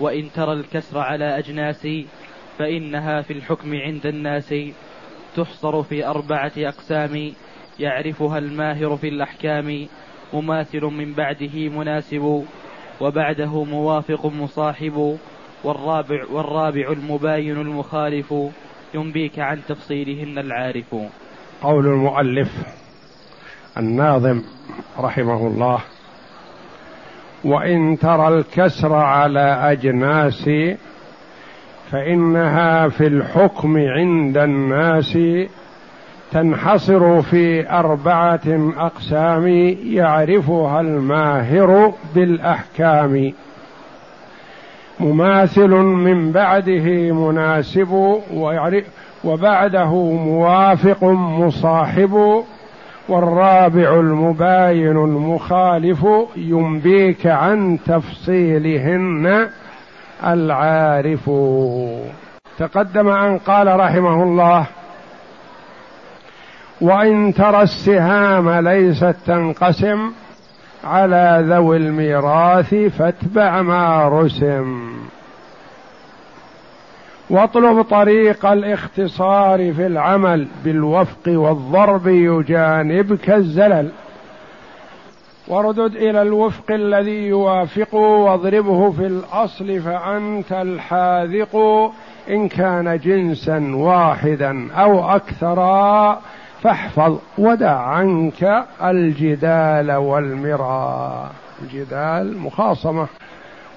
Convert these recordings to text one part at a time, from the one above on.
وإن ترى الكسر على أجناس فإنها في الحكم عند الناس. تحصر في أربعة أقسام يعرفها الماهر في الأحكام. مماثل من بعده مناسب وبعده موافق مصاحب. والرابع, والرابع المباين المخالف ينبيك عن تفصيلهن العارف. قول المؤلف الناظم رحمه الله وإن ترى الكسر على أجناس فإنها في الحكم عند الناس تنحصر في أربعة أقسام يعرفها الماهر بالأحكام. مماثل من بعده مناسب وبعده موافق مصاحب والرابع المباين المخالف ينبيك عن تفصيلهن العارف. تقدم أن قال رحمه الله وإن ترى السهام ليست تنقسم على ذوي الميراث فاتبع ما رسم. واطلب طريق الاختصار في العمل بالوفق والضرب يجانبك الزلل. واردد إلى الوفق الذي يوافق واضربه في الأصل فأنت الحاذق إن كان جنسا واحدا أو اكثرا فاحفظ ودع عنك الجدال والمراء. الجدال مخاصمة.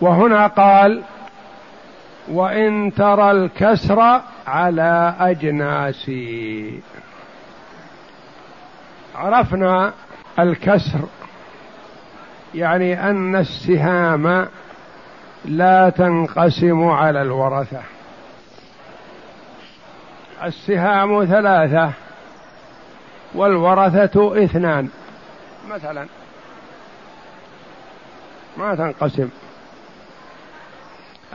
وهنا قال وإن ترى الكسر على اجناس عرفنا الكسر يعني أن السهام لا تنقسم على الورثة. السهام ثلاثة والورثة اثنان. مثلا ما تنقسم.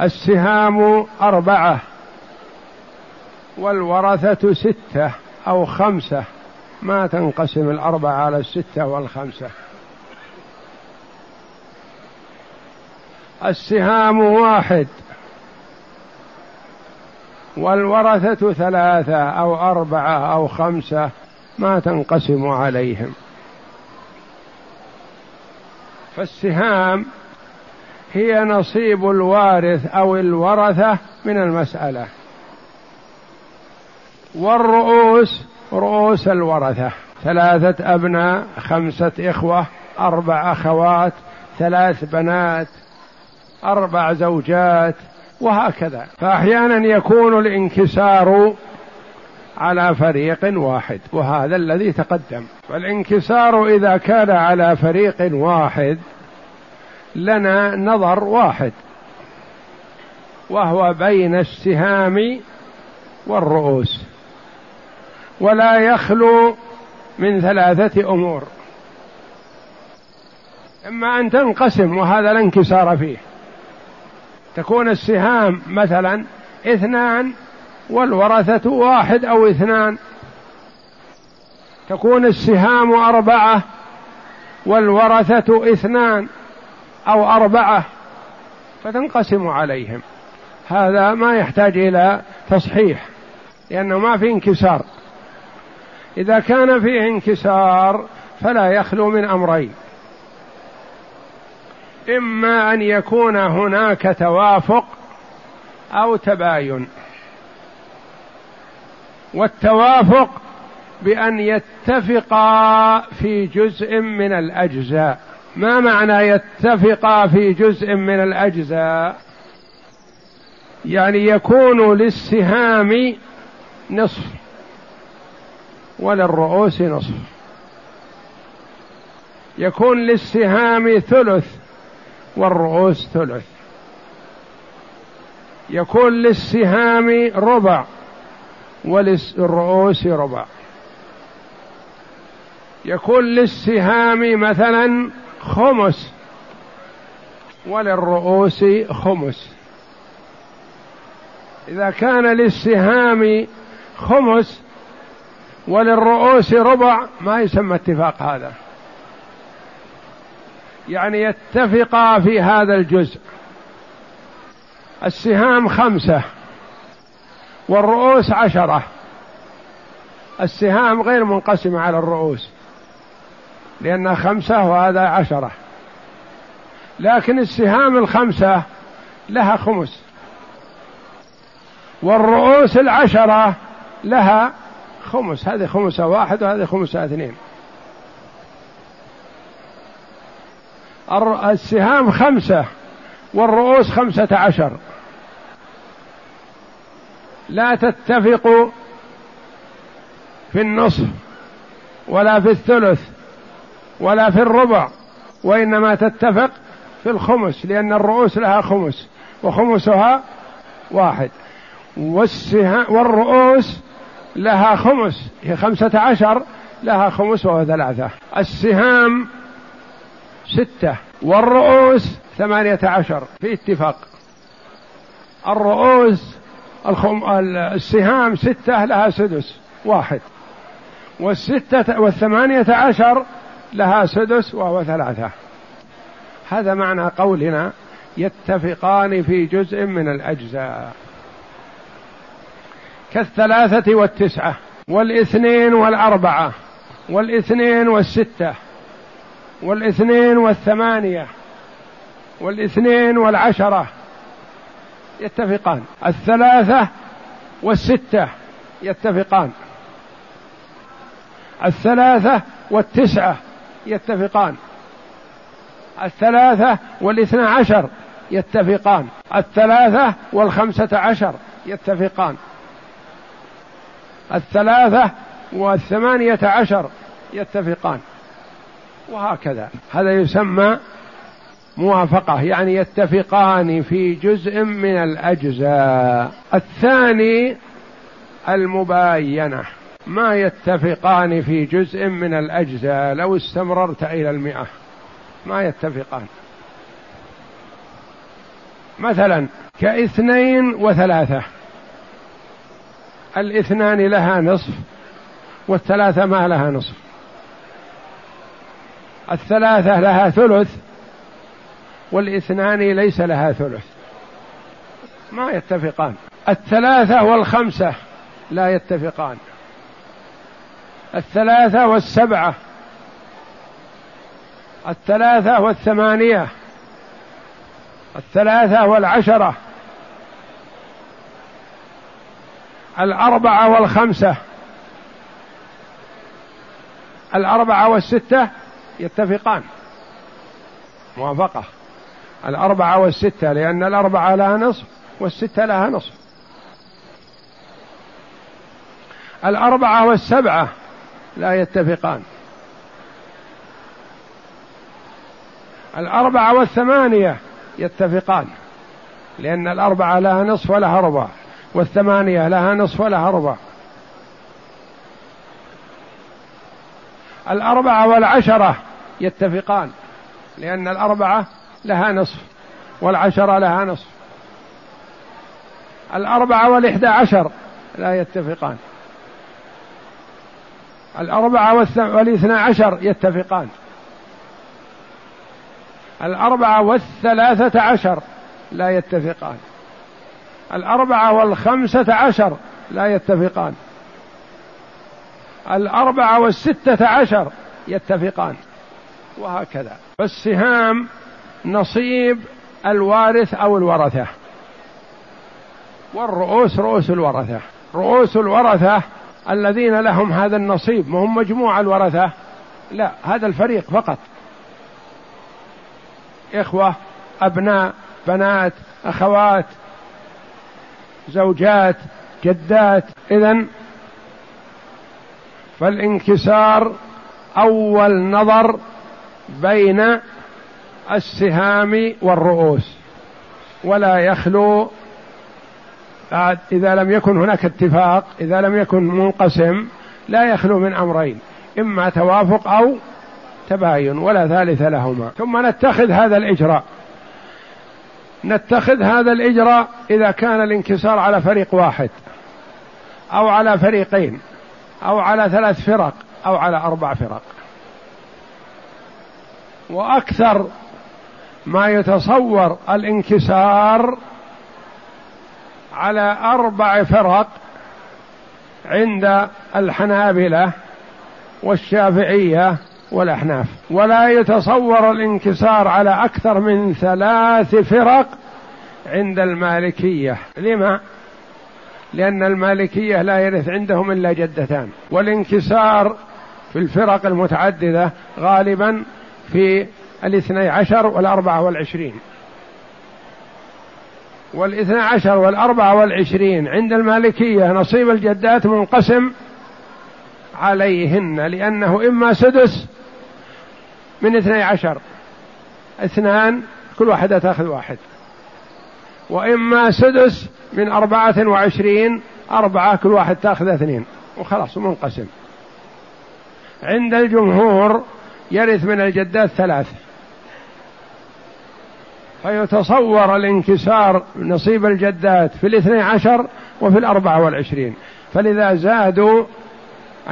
السهام أربعة والورثة ستة أو خمسة. ما تنقسم الأربعة على الستة والخمسة. السهام واحد والورثة ثلاثة أو أربعة أو خمسة. ما تنقسم عليهم. فالسهام هي نصيب الوارث أو الورثة من المسألة. والرؤوس رؤوس الورثة. ثلاثة أبناء خمسة إخوة أربع أخوات ثلاث بنات أربع زوجات وهكذا. فأحيانا يكون الانكسار على فريق واحد وهذا الذي تقدم. فالانكسار إذا كان على فريق واحد لنا نظر واحد وهو بين السهام والرؤوس ولا يخلو من ثلاثة أمور. إما أن تنقسم وهذا لا انكسار فيه. تكون السهام مثلا اثنان والورثة واحد أو اثنان. تكون السهام أربعة والورثة اثنان. أو أربعة فتنقسم عليهم. هذا ما يحتاج إلى تصحيح لأنه ما في انكسار. إذا كان فيه انكسار فلا يخلو من أمرين. إما أن يكون هناك توافق أو تباين. والتوافق بأن يتفقا في جزء من الأجزاء. ما معنى يتفقا في جزء من الأجزاء؟ يعني يكون للسهام نصف وللرؤوس نصف. يكون للسهام ثلث والرؤوس ثلث. يكون للسهام ربع وللرؤوس ربع. يكون للسهام مثلا خمس. وللرؤوس خمس. إذا كان للسهام خمس وللرؤوس ربع ما يسمى اتفاق هذا. يعني يتفقا في هذا الجزء. السهام خمسة والرؤوس عشرة. السهام غير منقسمة على الرؤوس. لأنها خمسة وهذا عشرة. لكن السهام الخمسة لها خمس. والرؤوس العشرة لها خمس. هذه خمسة واحد وهذه خمسة اثنين. السهام خمسة والرؤوس خمسة عشر. لا تتفق في النصف ولا في الثلث. ولا في الربع وإنما تتفق في الخمس لأن الرؤوس لها خمس وخمسها واحد. والرؤوس لها خمس هي خمسة عشر لها خمس وهو ثلاثة. السهام ستة والرؤوس ثمانية عشر في اتفاق. الرؤوس الخم... السهام ستة لها سدس واحد. والستة والثمانية عشر لها سدس وهو ثلاثة. هذا معنى قولنا يتفقان في جزء من الأجزاء. كالثلاثة والتسعة والاثنين والأربعة والاثنين والستة والاثنين والثمانية والاثنين والعشرة. يتفقان. الثلاثة والستة يتفقان. الثلاثة والتسعة يتفقان. الثلاثة والاثنى عشر يتفقان. الثلاثة والخمسة عشر يتفقان. الثلاثة والثمانية عشر يتفقان. وهكذا. هذا يسمى موافقة يعني يتفقان في جزء من الأجزاء. الثاني المباينة. ما يتفقان في جزء من الأجزاء لو استمررت إلى المئة. ما يتفقان. مثلا كاثنين وثلاثة. الاثنان لها نصف والثلاثة ما لها نصف. الثلاثة لها ثلث والاثنان ليس لها ثلث. ما يتفقان. الثلاثة والخمسة لا يتفقان. الثلاثة والسبعة. الثلاثة والثمانية. الثلاثة والعشرة. الأربعة والخمسة. الأربعة والستة يتفقان. موافقة. الأربعة والستة لأن الأربعة لها نصف والستة لها نصف. الأربعة والسبعة. لا يتفقان. الأربعة والثمانية يتفقان لأن الأربعة لها نصف ولها ربع والثمانية لها نصف ولها ربع. الأربعة والعشرة يتفقان لأن الأربعة لها نصف والعشرة لها نصف. الأربعة والإحدى عشر لا يتفقان. الأربعة والاثنى عشر يتفقان. الأربعة والثلاثة عشر لا يتفقان. الأربعة والخمسة عشر لا يتفقان. الأربعة والستة عشر يتفقان. وهكذا. فالسهام نصيب الوارث أو الورثة. والرؤوس رؤوس الورثة. رؤوس الورثة الذين لهم هذا النصيب ما هم مجموع الورثة. لا هذا الفريق فقط. إخوة أبناء بنات أخوات زوجات جدات. إذا فالانكسار أول نظر بين السهام والرؤوس ولا يخلو إذا لم يكن هناك اتفاق إذا لم يكن منقسم لا يخلو من أمرين إما توافق أو تباين ولا ثالث لهما. ثم نتخذ هذا الإجراء. نتخذ هذا الإجراء إذا كان الانكسار على فريق واحد أو على فريقين أو على ثلاث فرق أو على أربع فرق. وأكثر ما يتصور الانكسار على أربع فرق عند الحنابلة والشافعية والأحناف. ولا يتصور الانكسار على أكثر من ثلاث فرق عند المالكية. لما؟ لأن المالكية لا يرث عندهم إلا جدتان. والانكسار في الفرق المتعددة غالبا في الاثني عشر والأربعة والعشرين. والاثنى عشر والأربعة والعشرين عند المالكية نصيب الجدات منقسم عليهن لأنه إما سدس من اثني عشر. اثنان كل واحدة تأخذ واحد. وإما سدس من أربعة وعشرين أربعة كل واحد تأخذ اثنين. وخلاص منقسم. عند الجمهور يرث من الجدات ثلاث. فيتصور الانكسار نصيب الجدات في الاثني عشر وفي الأربعة والعشرين. فلذا زادوا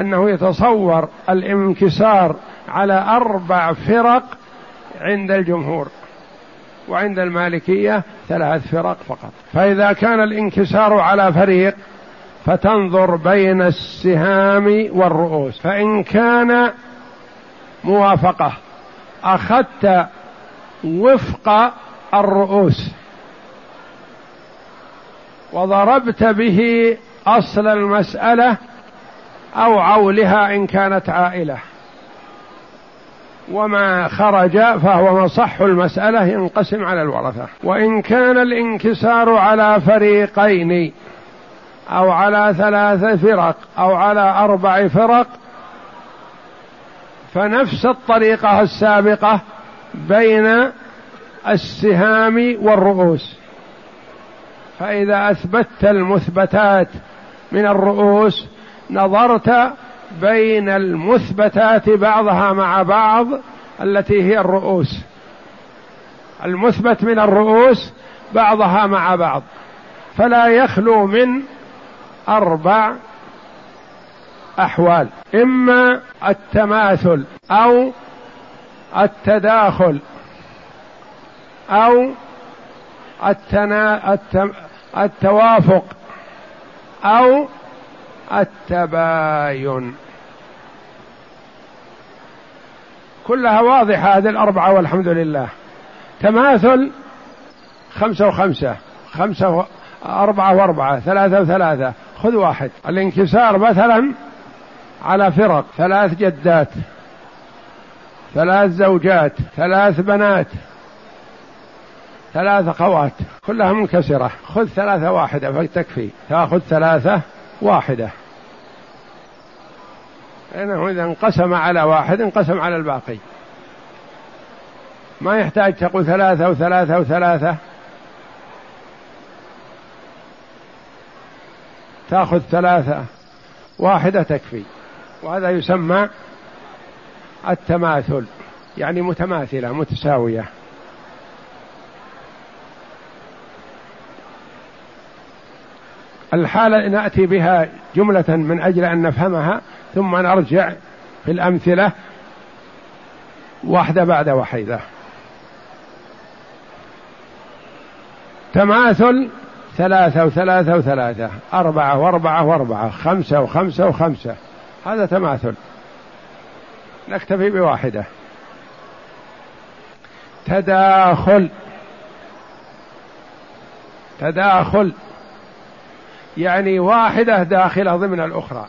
أنه يتصور الانكسار على أربع فرق عند الجمهور وعند المالكية ثلاث فرق فقط. فإذا كان الانكسار على فريق فتنظر بين السهام والرؤوس. فإن كان موافقة أخذت وفق الرؤوس. وضربت به أصل المسألة أو عولها إن كانت عائلة. وما خرج فهو مصح المسألة ينقسم على الورثة. وإن كان الانكسار على فريقين أو على ثلاث فرق أو على أربع فرق فنفس الطريقة السابقة بين السهام والرؤوس. فإذا أثبتت المثبتات من الرؤوس نظرت بين المثبتات بعضها مع بعض التي هي الرؤوس. المثبت من الرؤوس بعضها مع بعض. فلا يخلو من أربع أحوال إما التماثل أو التداخل. أو التنا... التوافق أو التباين. كلها واضحة هذه الأربعة والحمد لله. تماثل خمسة وخمسة خمسة أربعة وأربعة ثلاثة وثلاثة. خذ واحد. الانكسار مثلا على فرق ثلاث جدات ثلاث زوجات ثلاث بنات. ثلاث أخوات كلها منكسرة خذ ثلاثة واحدة فتكفي تأخذ ثلاثة واحدة. لأنه إذا انقسم على واحد انقسم على الباقي. ما يحتاج تقول ثلاثة وثلاثة وثلاثة. تأخذ ثلاثة واحدة تكفي. وهذا يسمى التماثل يعني متماثلة متساوية. الحالة نأتي بها جملة من أجل أن نفهمها ثم نرجع في الأمثلة واحدة بعد واحدة. تماثل ثلاثة وثلاثة وثلاثة أربعة وأربعة وأربعة خمسة وخمسة وخمسة. هذا تماثل. نكتفي بواحدة. تداخل. تداخل. يعني واحدة داخلة ضمن الأخرى.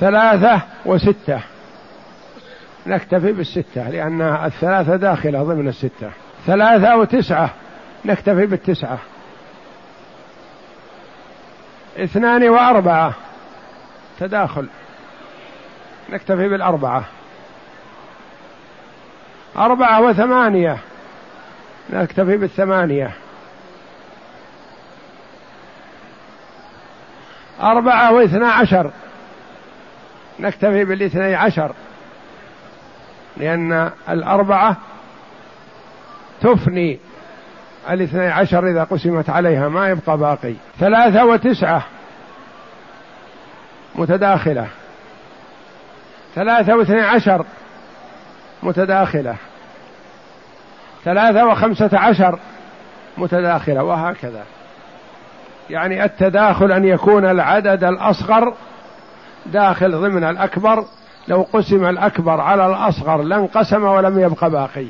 ثلاثة وستة. نكتفي بالستة لأن الثلاثة داخلة ضمن الستة. ثلاثة وتسعة. نكتفي بالتسعة. اثنان وأربعة. تداخل. نكتفي بالأربعة. أربعة وثمانية. نكتفي بالثمانية. أربعة واثنى عشر. نكتفي بالاثني عشر. لأن الأربعة تفني الاثني عشر إذا قسمت عليها ما يبقى باقي. ثلاثة وتسعة. متداخلة. ثلاثة واثني عشر. متداخلة. ثلاثة وخمسة عشر متداخلة وهكذا. يعني التداخل أن يكون العدد الأصغر داخل ضمن الأكبر. لو قسم الأكبر على الأصغر لانقسم ولم يبق باقي.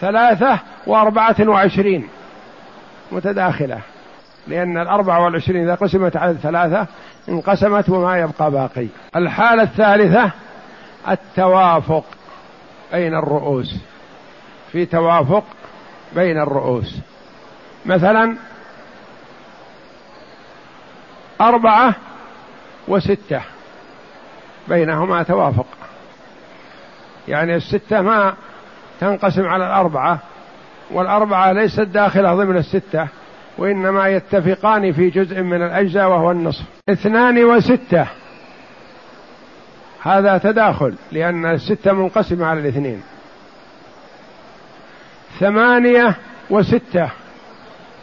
ثلاثة وأربعة وعشرين متداخلة. لأن الأربعة والعشرين إذا قسمت على الثلاثة انقسمت وما يبقى باقي. الحالة الثالثة التوافق بين الرؤوس. في توافق بين الرؤوس. مثلا أربعة وستة. بينهما توافق. يعني الستة ما تنقسم على الأربعة والأربعة ليست داخلة ضمن الستة وإنما يتفقان في جزء من الأجزاء وهو النصف. اثنان وستة. هذا تداخل لأن الستة منقسمة على الاثنين. ثمانية وستة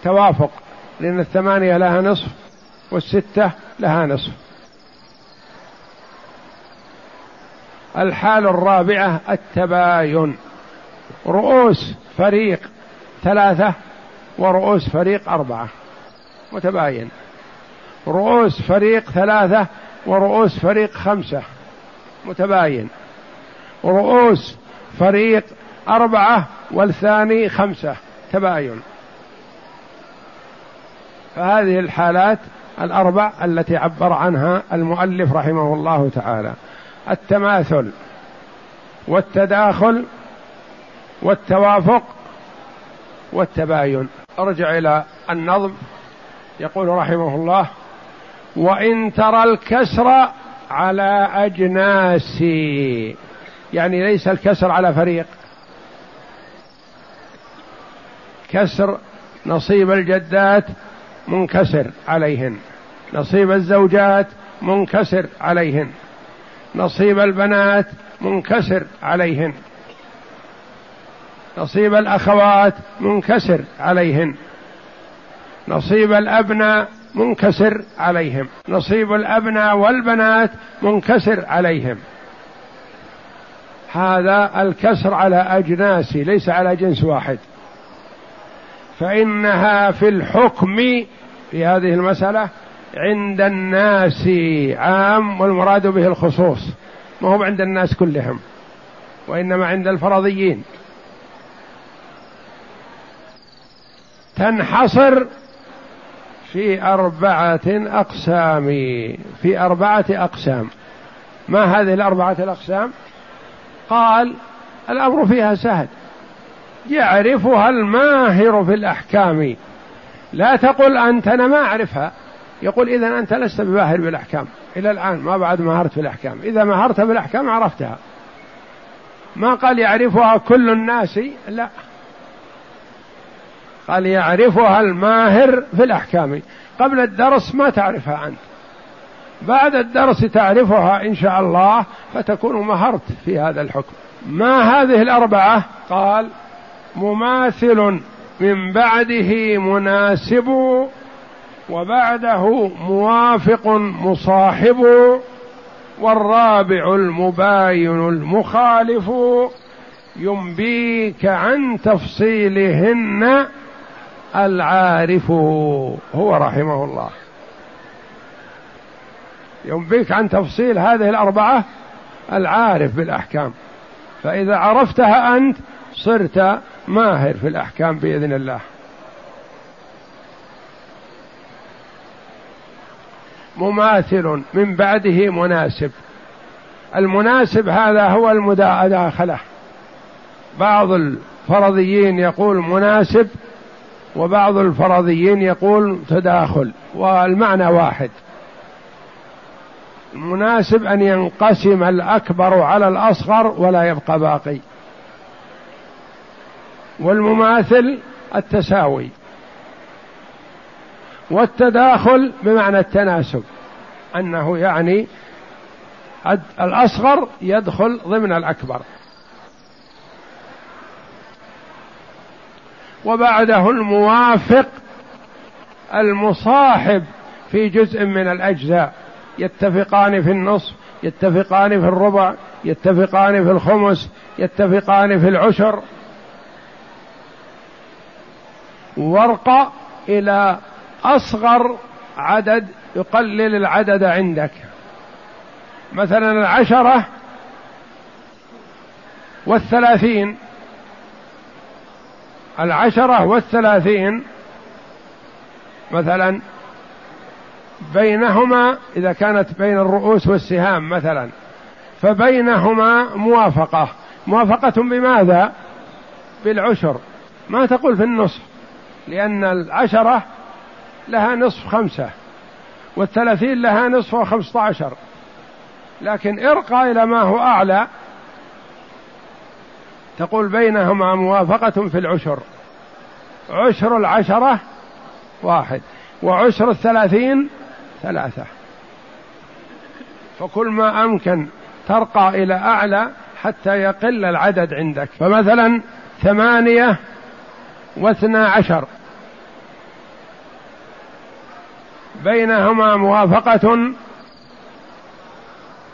توافق لأن الثمانية لها نصف والستة لها نصف. الحال الرابعة التباين. رؤوس فريق ثلاثة ورؤوس فريق أربعة. متباين. رؤوس فريق ثلاثة ورؤوس فريق خمسة. متباين. رؤوس فريق أربعة والثاني خمسة تباين. فهذه الحالات الأربع التي عبر عنها المؤلف رحمه الله تعالى. التماثل والتداخل والتوافق والتباين. أرجع إلى النظم يقول رحمه الله وإن ترى الكسر على اجناس يعني ليس الكسر على فريق. كسر نصيب الجدات منكسر عليهن. نصيب الزوجات منكسر عليهن. نصيب البنات منكسر عليهن. نصيب الأخوات منكسر عليهن. نصيب الأبناء منكسر عليهم. نصيب الأبناء والبنات منكسر عليهم. هذا الكسر على أجناس ليس على جنس واحد. فإنها في الحكم في هذه المسألة عند الناس عام والمراد به الخصوص. ما هو عند الناس كلهم وإنما عند الفرضيين. تنحصر في أربعة أقسام. في أربعة أقسام. ما هذه الأربعة الأقسام؟ قال الأمر فيها سهل. يعرفها الماهر في الأحكام. لا تقل أنت أنا ما أعرفها. يقول إذا أنت لست بماهر بالأحكام. إلى الآن ما بعد مهرت في الأحكام. إذا مهرت بالأحكام عرفتها. ما قال يعرفها كل الناس؟ لا. قال يعرفها الماهر في الأحكام. قبل الدرس ما تعرفها أنت. بعد الدرس تعرفها إن شاء الله فتكون مهرت في هذا الحكم. ما هذه الأربعة؟ قال مماثل من بعده مناسب وبعده موافق مصاحب والرابع المباين المخالف. ينبيك عن تفصيلهن العارف هو رحمه الله. ينبيك عن تفصيل هذه الأربعة العارف بالأحكام. فإذا عرفتها أنت صرت ماهر في الأحكام بإذن الله. مماثل من بعده مناسب. المناسب هذا هو المداخلة. بعض الفرضيين يقول مناسب وبعض الفرضيين يقول تداخل والمعنى واحد. المناسب أن ينقسم الأكبر على الأصغر ولا يبقى باقي. والمماثل التساوي. والتداخل بمعنى التناسب أنه يعني الأصغر يدخل ضمن الأكبر. وبعده الموافق المصاحب في جزء من الأجزاء. يتفقان في النصف يتفقان في الربع يتفقان في الخمس يتفقان في العشر. وارقى إلى أصغر عدد يقلل العدد عندك. مثلا العشرة والثلاثين. العشرة والثلاثين مثلا بينهما إذا كانت بين الرؤوس والسهام مثلا فبينهما موافقة. موافقة بماذا؟ بالعشر. ما تقول في النصف لأن العشرة لها نصف خمسة والثلاثين لها نصف وخمسة عشر. لكن ارقى إلى ما هو أعلى تقول بينهما موافقة في العشر. عشر العشرة واحد وعشر الثلاثين ثلاثة. فكل ما أمكن ترقى إلى أعلى حتى يقل العدد عندك. فمثلا ثمانية واثنا عشر. بينهما موافقة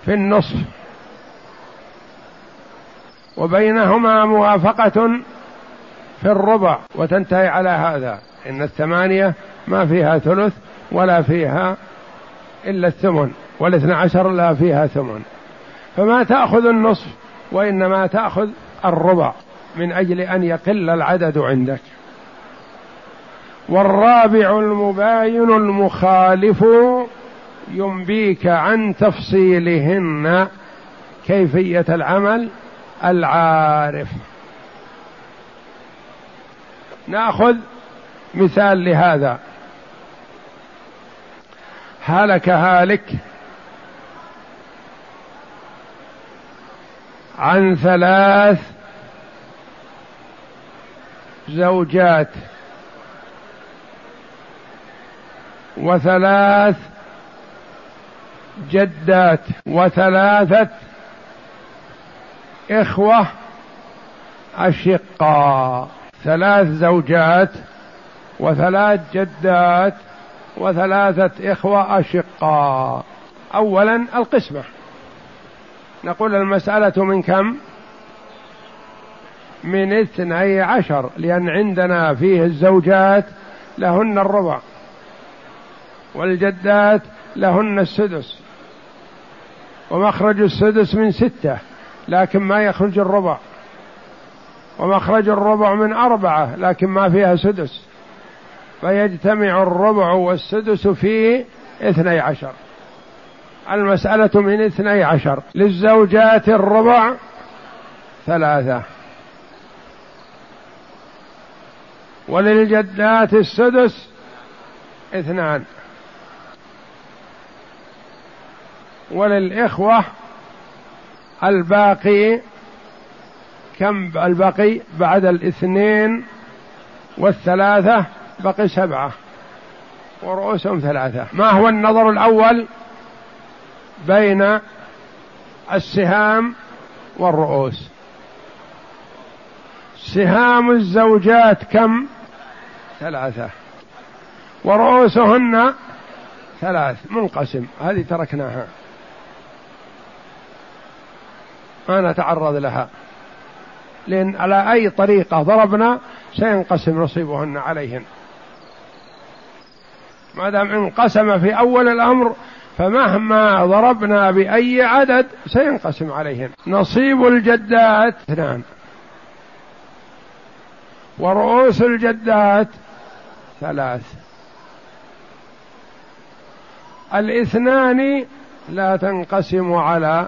في النصف. وبينهما موافقة في الربع وتنتهي على هذا. إن الثمانية ما فيها ثلث ولا فيها إلا الثمن والاثنى عشر لا فيها ثمن. فما تأخذ النصف وإنما تأخذ الربع من أجل أن يقل العدد عندك. والرابع المباين المخالف ينبيك عن تفصيلهن كيفية العمل العارف. ناخذ مثال لهذا. هلك هالك عن ثلاث زوجات وثلاث جدات وثلاثة إخوة أشقاء ثلاث زوجات وثلاث جدات وثلاثة إخوة أشقاء أولا القسمة. نقول المسألة من كم؟ من اثني عشر لأن عندنا فيه الزوجات لهن الربع والجدات لهن السدس. ومخرج السدس من ستة. لكن ما يخرج الربع. ومخرج الربع من أربعة لكن ما فيها سدس. فيجتمع الربع والسدس في اثني عشر. المسألة من اثني عشر. للزوجات الربع ثلاثة. وللجدات السدس اثنان. وللإخوة الباقي كم؟ البقي بعد الاثنين والثلاثة بقي سبعة. ورؤوسهم ثلاثة. ما هو النظر الأول بين السهام والرؤوس؟ سهام الزوجات كم؟ ثلاثة. ورؤوسهن ثلاث. منقسم. هذه تركناها. ما نتعرض لها. لأن على أي طريقة ضربنا سينقسم نصيبهن عليهن. ما دام انقسم في أول الأمر فمهما ضربنا بأي عدد سينقسم عليهن. نصيب الجدات اثنان. ورؤوس الجدات ثلاث. الاثنان لا تنقسم على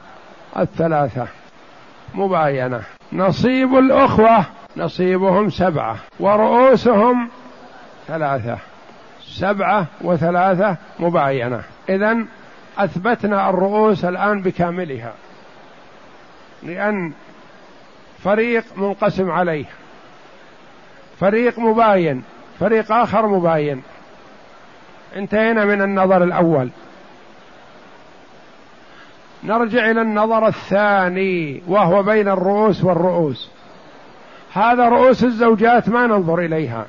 الثلاثة. مباينة. نصيب الأخوة نصيبهم سبعة ورؤوسهم ثلاثة. سبعة وثلاثة مباينة. إذا أثبتنا الرؤوس الآن بكاملها. لأن فريق منقسم عليه. فريق مباين. فريق آخر مباين. انتهينا من النظر الأول. نرجع إلى النظر الثاني وهو بين الرؤوس والرؤوس. هذا رؤوس الزوجات ما ننظر إليها.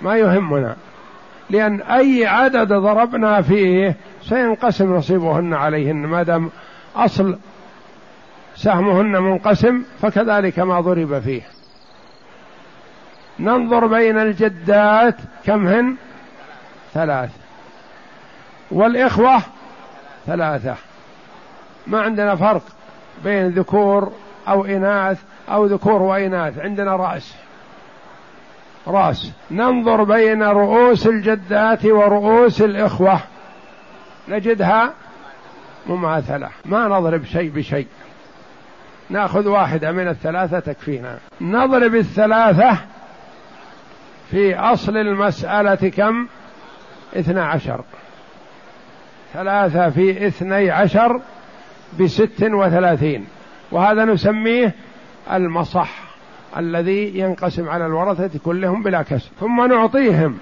ما يهمنا. لأن أي عدد ضربنا فيه سينقسم نصيبهن عليهن. ما دام أصل سهمهن منقسم فكذلك ما ضرب فيه. ننظر بين الجدات كم هن ثلاث والإخوة ثلاثة. ما عندنا فرق بين ذكور أو إناث أو ذكور وإناث. عندنا رأس. رأس. ننظر بين رؤوس الجدات ورؤوس الإخوة. نجدها مماثلة. ما نضرب شيء بشيء. نأخذ واحدة من الثلاثة تكفينا. نضرب الثلاثة في أصل المسألة كم؟ اثنى عشر. ثلاثة في اثني عشر بست وثلاثين. وهذا نسميه المصح الذي ينقسم على الورثة كلهم بلا كسر ثم نعطيهم.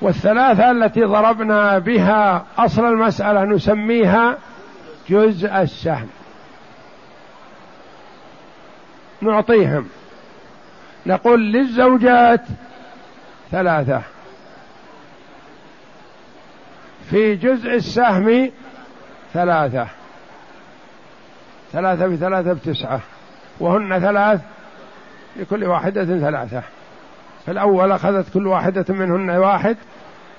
والثلاثة التي ضربنا بها أصل المسألة نسميها جزء السهم. نعطيهم. نقول للزوجات ثلاثة. في جزء السهم ثلاثة. ثلاثة بثلاثة بتسعة. وهن ثلاث لكل واحدة ثلاثة. في الأول أخذت كل واحدة منهن واحد.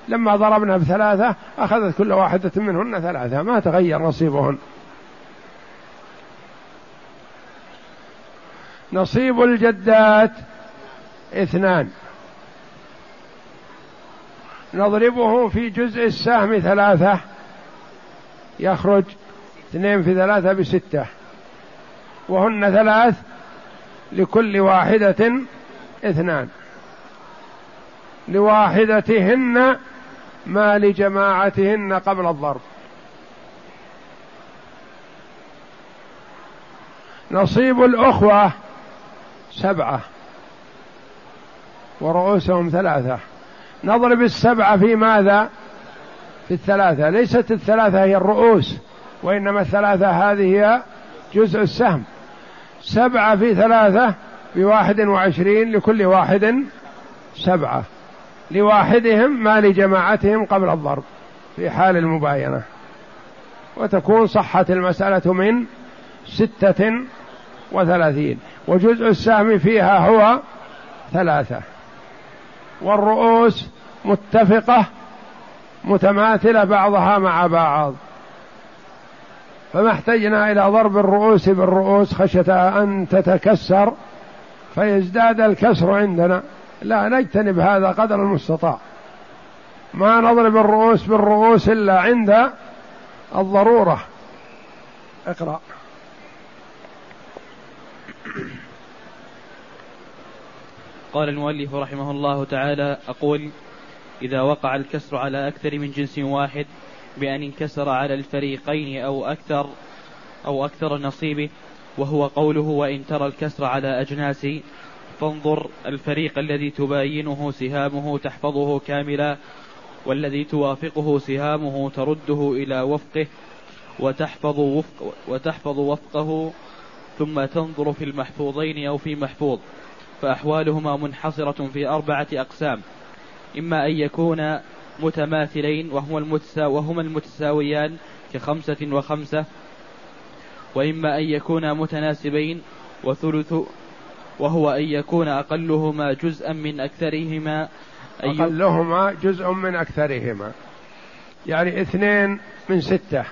لما ضربنا بثلاثة أخذت كل واحدة منهن ثلاثة. ما تغير نصيبهن. نصيب الجدات اثنان. نضربه في جزء السهم ثلاثة. يخرج اثنين في ثلاثة بستة. وهن ثلاث لكل واحدة اثنان. لواحدتهن ما لجماعتهن قبل الضرب. نصيب الأخوة سبعة. ورؤوسهم ثلاثة. نضرب السبعة في ماذا؟ في الثلاثة ليست الثلاثة هي الرؤوس وإنما الثلاثة هذه هي جزء السهم. سبعة في ثلاثة بواحد وعشرين لكل واحد سبعة. لواحدهم ما لجماعتهم قبل الضرب في حال المباينة. وتكون صحة المسألة من ستة وثلاثين. وجزء السهم فيها هو ثلاثة. والرؤوس متفقة متماثلة بعضها مع بعض. فما احتجنا إلى ضرب الرؤوس بالرؤوس خشية أن تتكسر فيزداد الكسر عندنا. لا نجتنب هذا قدر المستطاع. ما نضرب الرؤوس بالرؤوس إلا عند الضرورة. اقرأ. قال المؤلف رحمه الله تعالى أقول إذا وقع الكسر على أكثر من جنس واحد بأن انكسر على الفريقين أو أكثر أو أكثر نصيبه وهو قوله وإن ترى الكسر على أجناس فانظر الفريق الذي تباينه سهامه تحفظه كاملا والذي توافقه سهامه ترده إلى وفقه وتحفظ وفق وتحفظ وفقه ثم تنظر في المحفوظين أو في محفوظ فأحوالهما منحصرة في أربعة أقسام. إما أن يكون متماثلين وهما المتسا وهما المتساويان كخمسة وخمسة وإما أن يكونا متناسبين وثلث وهو أن يكون أقلهما جزءا من أكثرهما. أقلهما جزء من أكثرهما. يعني اثنين من ستة.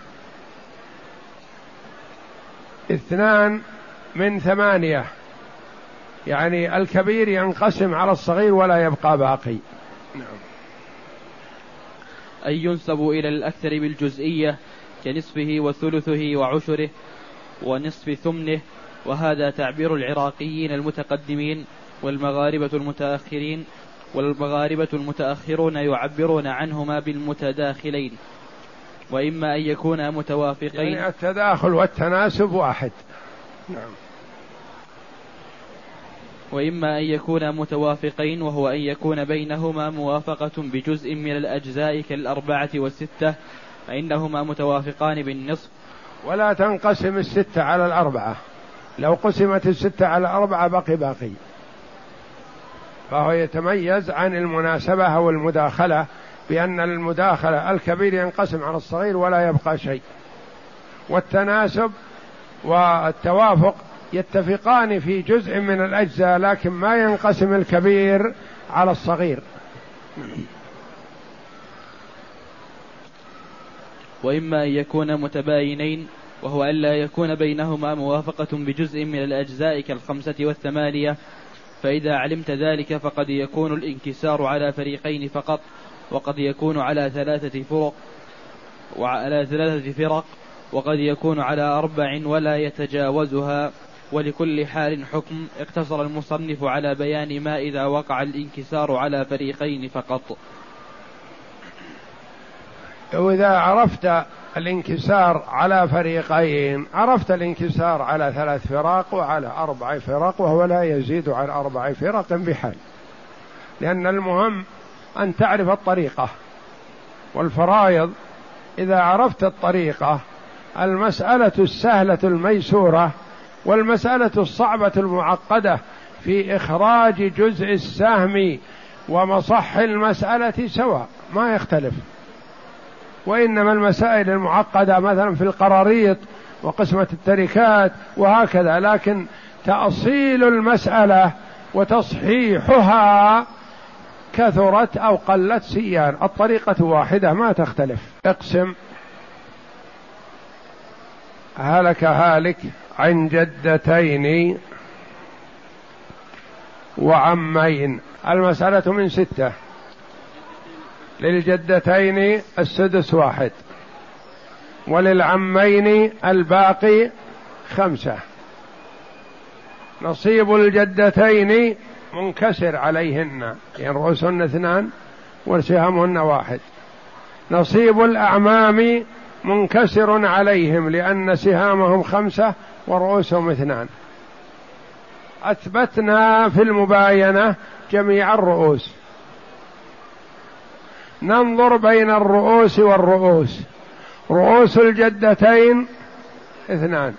اثنان من ثمانية. يعني الكبير ينقسم على الصغير ولا يبقى باقي. نعم. أن ينسب إلى الأكثر بالجزئية كنصفه وثلثه وعشره ونصف ثمنه وهذا تعبير العراقيين المتقدمين والمغاربة المتأخرين والمغاربة المتأخرون يعبرون عنهما بالمتداخلين. وإما أن يكونا متوافقين. يعني التداخل والتناسب واحد. نعم. وإما أن يكونا متوافقين وهو أن يكون بينهما موافقة بجزء من الأجزاء كالأربعة والستة فإنهما متوافقان بالنصف. ولا تنقسم الستة على الأربعة. لو قسمت الستة على الأربعة بقي باقي. فهو يتميز عن المناسبة أو المداخلة بأن المداخلة الكبير ينقسم على الصغير ولا يبقى شيء. والتناسب والتوافق يتفقان في جزء من الأجزاء لكن ما ينقسم الكبير على الصغير. وإما أن يكون متباينين وهو ألا يكون بينهما موافقة بجزء من الأجزاء كالخمسة والثمانية. فإذا علمت ذلك فقد يكون الانكسار على فريقين فقط وقد يكون على ثلاثة فرق وعلى ثلاثة فرق وقد يكون على أربع ولا يتجاوزها. ولكل حال حكم. اقتصر المصنف على بيان ما إذا وقع الانكسار على فريقين فقط. وإذا عرفت الانكسار على فريقين عرفت الانكسار على ثلاث فرق وعلى أربع فرق وهو لا يزيد عن أربع فرق بحال. لأن المهم أن تعرف الطريقة والفرائض. إذا عرفت الطريقة المسألة السهلة الميسورة والمسألة الصعبة المعقدة في إخراج جزء السهم ومصح المسألة سواء ما يختلف. وإنما المسائل المعقدة مثلا في القراريط وقسمة التركات وهكذا لكن تأصيل المسألة وتصحيحها كثرت أو قلت سيان. الطريقة واحدة ما تختلف. اقسم. هلك هالك. عن جدتين وعمين. المسألة من ستة. للجدتين السدس واحد. وللعمين الباقي خمسة. نصيب الجدتين منكسر عليهن. يعني رؤوسهن اثنان وسهامهن واحد. نصيب الأعمام منكسر عليهم لأن سهامهم خمسة ورؤوسهم اثنان. أثبتنا في المباينة جميع الرؤوس. ننظر بين الرؤوس والرؤوس. رؤوس الجدتين اثنان.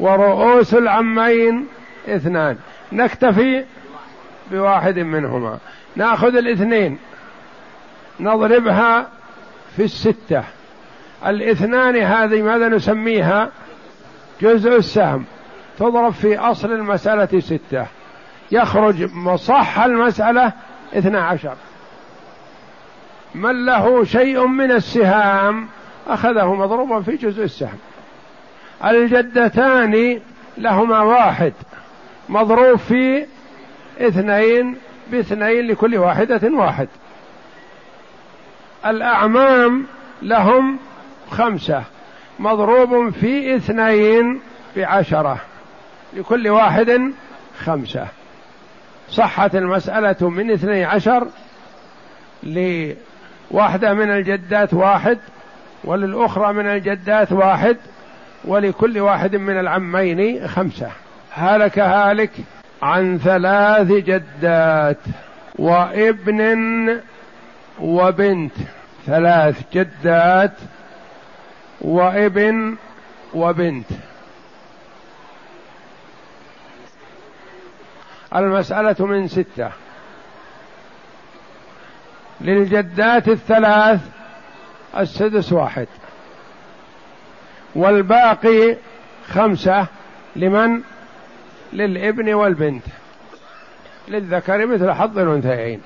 ورؤوس العمين اثنان. نكتفي بواحد منهما. نأخذ الاثنين. نضربها في الستة. الاثنان هذه ماذا نسميها؟ جزء السهم. تضرب في أصل المسألة ستة. يخرج مصح المسألة اثنا عشر. من له شيء من السهام أخذه مضروبا في جزء السهم. الجدتان لهما واحد. مضروب في اثنين باثنين لكل واحدة واحد. الأعمام لهم خمسة مضروب في اثنين بعشرة لكل واحد خمسة صحت المسألة من اثني عشر لواحدة من الجدات واحد وللأخرى من الجدات واحد ولكل واحد من العمين خمسة هلك هالك عن ثلاث جدات وابن وبنت ثلاث جدات وابن وبنت. المسألة من ستة. للجدات الثلاث السدس واحد. والباقي خمسة لمن؟ للابن والبنت. للذكر مثل حظ الأنثيين.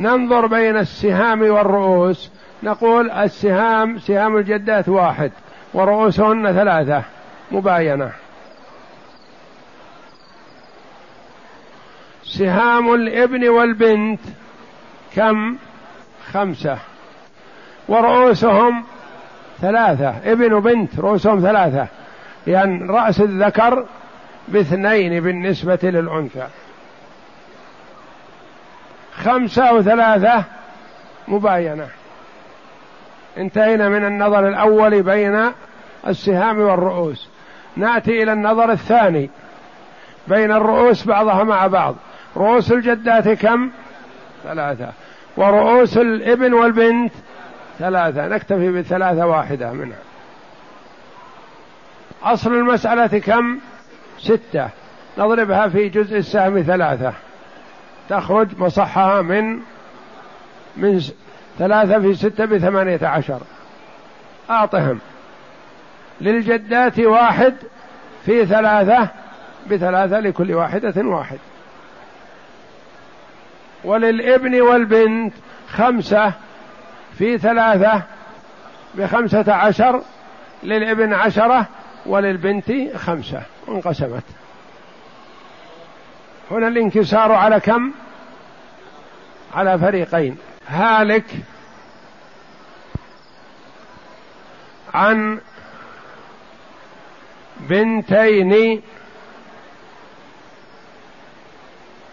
ننظر بين السهام والرؤوس. نقول السهام سهام الجدات واحد ورؤوسهن ثلاثة مباينة. سهام الابن والبنت كم؟ خمسة. ورؤوسهم ثلاثة ابن وبنت رؤوسهم ثلاثة لأن يعني رأس الذكر باثنين بالنسبة للأنثى. خمسة وثلاثة مباينة. انتهينا من النظر الأول بين السهام والرؤوس. نأتي إلى النظر الثاني بين الرؤوس بعضها مع بعض. رؤوس الجدات كم؟ ثلاثة. ورؤوس الإبن والبنت ثلاثة. نكتفي بثلاثة واحدة منها. أصل المسألة كم؟ ستة. نضربها في جزء السهم ثلاثة. تخرج مصحها من من ثلاثة في ستة بثمانية عشر. أعطهم. للجدات واحد في ثلاثة بثلاثة لكل واحدة واحد. وللابن والبنت خمسة في ثلاثة بخمسة عشر. للابن عشرة وللبنت خمسة. انقسمت. هنا الانكسار على كم؟ على فريقين. هالك عن بنتين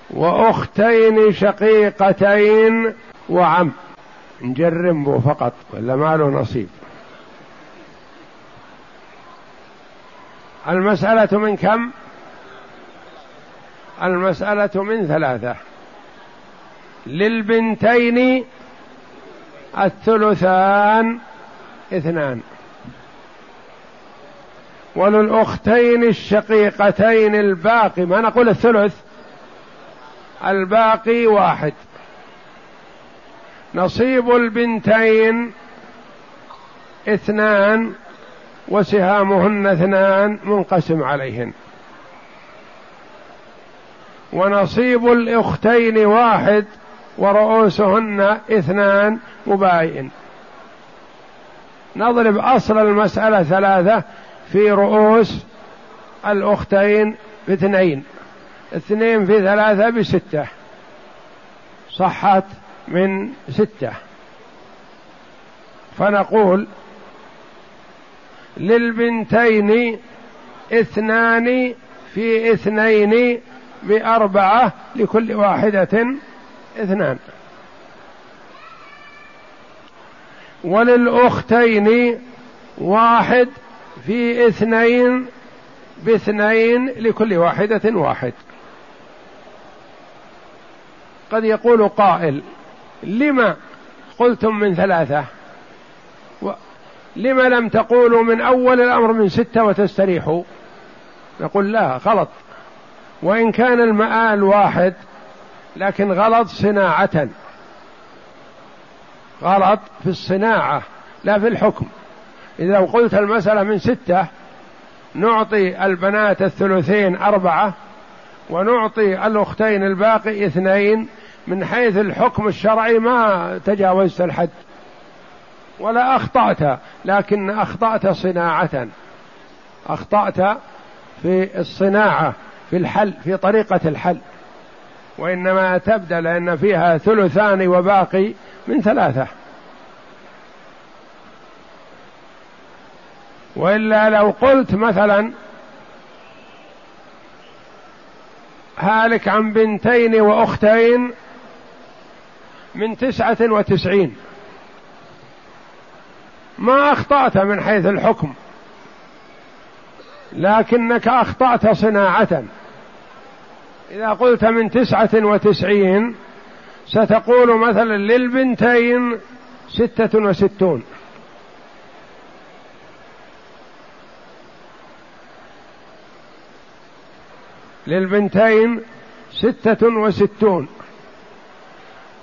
وأختين شقيقتين وعم. نجرم فقط ولا ما له نصيب. المسألة من كم؟ المسألة من ثلاثة. للبنتين الثلثان اثنان. وللأختين الشقيقتين الباقي ما نقول الثلث الباقي واحد. نصيب البنتين اثنان وسهامهن اثنان منقسم عليهن. ونصيب الأختين واحد ورؤوسهن اثنان مباين نضرب أصل المسألة ثلاثة في رؤوس الأختين باثنين. اثنين في ثلاثة بستة. صحت من ستة. فنقول للبنتين اثنان في اثنين بأربعة لكل واحدة اثنان. وللأختين واحد في اثنين باثنين لكل واحدة واحد. قد يقول قائل لما قلتم من ثلاثة؟ لما لم تقولوا من أول الأمر من ستة وتستريحوا؟ نقول لا غلط. وإن كان المآل واحد لكن غلط صناعة. غلط في الصناعة لا في الحكم. إذا قلت المسألة من ستة نعطي البنات الثلثين أربعة ونعطي الأختين الباقي اثنين من حيث الحكم الشرعي ما تجاوزت الحد. ولا أخطأت لكن أخطأت صناعة. أخطأت في الصناعة في الحل في طريقة الحل. وإنما تبدأ لأن فيها ثلثان وباقي من ثلاثة. وإلا لو قلت مثلا هالك عن بنتين وأختين من تسعة وتسعين. ما أخطأت من حيث الحكم لكنك أخطأت صناعة. إذا قلت من تسعة وتسعين ستقول مثلا للبنتين ستة وستون. للبنتين ستة وستون.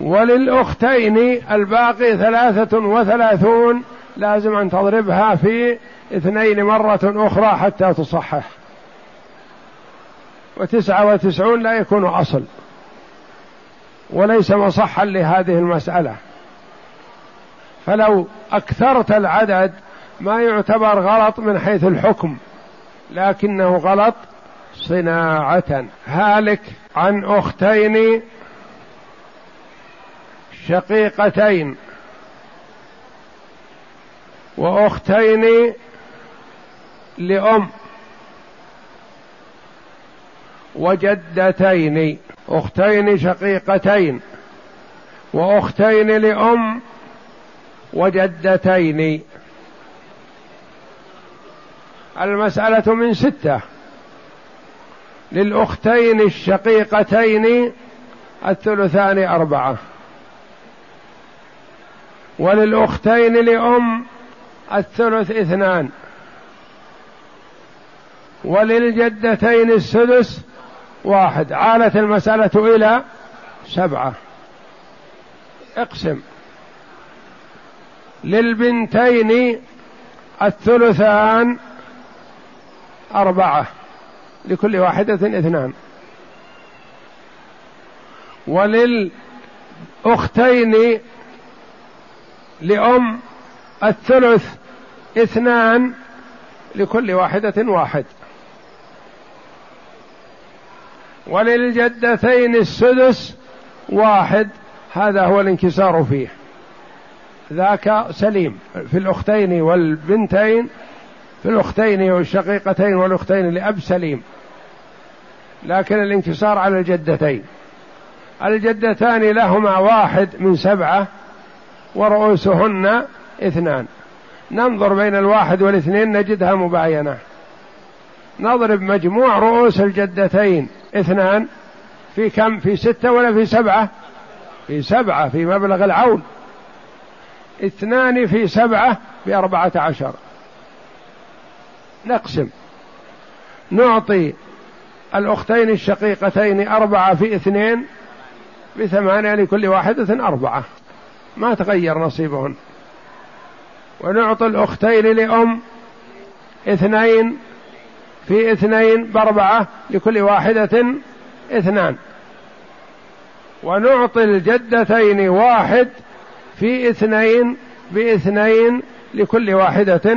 وللأختين الباقي ثلاثة وثلاثون. لازم أن تضربها في اثنين مرة أخرى حتى تصحح. وتسعة وتسعون لا يكون أصل. وليس مصحا لهذه المسألة. فلو أكثرت العدد ما يعتبر غلط من حيث الحكم. لكنه غلط صناعة هالك عن أختين شقيقتين وأختين لأم وجدتين أختين شقيقتين وأختين لأم وجدتين. المسألة من ستة. للأختين الشقيقتين الثلثان أربعة. وللأختين لأم الثلث اثنان. وللجدتين السدس واحد. عالت المسألة إلى سبعة. اقسم. للبنتين الثلثان أربعة. لكل واحدة اثنان. وللأختين لأم الثلث اثنان لكل واحدة واحد. وللجدتين السدس واحد. هذا هو الانكسار فيه. ذاك سليم في الأختين والبنتين في الأختين والشقيقتين والأختين لأب سليم لكن الانكسار على الجدتين. الجدتان لهما واحد من سبعة ورؤوسهن اثنان. ننظر بين الواحد والاثنين نجدها مباينة. نضرب مجموع رؤوس الجدتين اثنان. في كم؟ في ستة ولا في سبعة؟ في سبعة في مبلغ العون. اثنان في سبعة بأربعة عشر. نقسم. نعطي الأختين الشقيقتين أربعة في اثنين بثمانية لكل واحدة أربعة. ما تغير نصيبهن. ونعطي الأختين لأم اثنين في اثنين بأربعة لكل واحدة اثنان. ونعطي الجدتين واحد في اثنين بإثنين لكل واحدة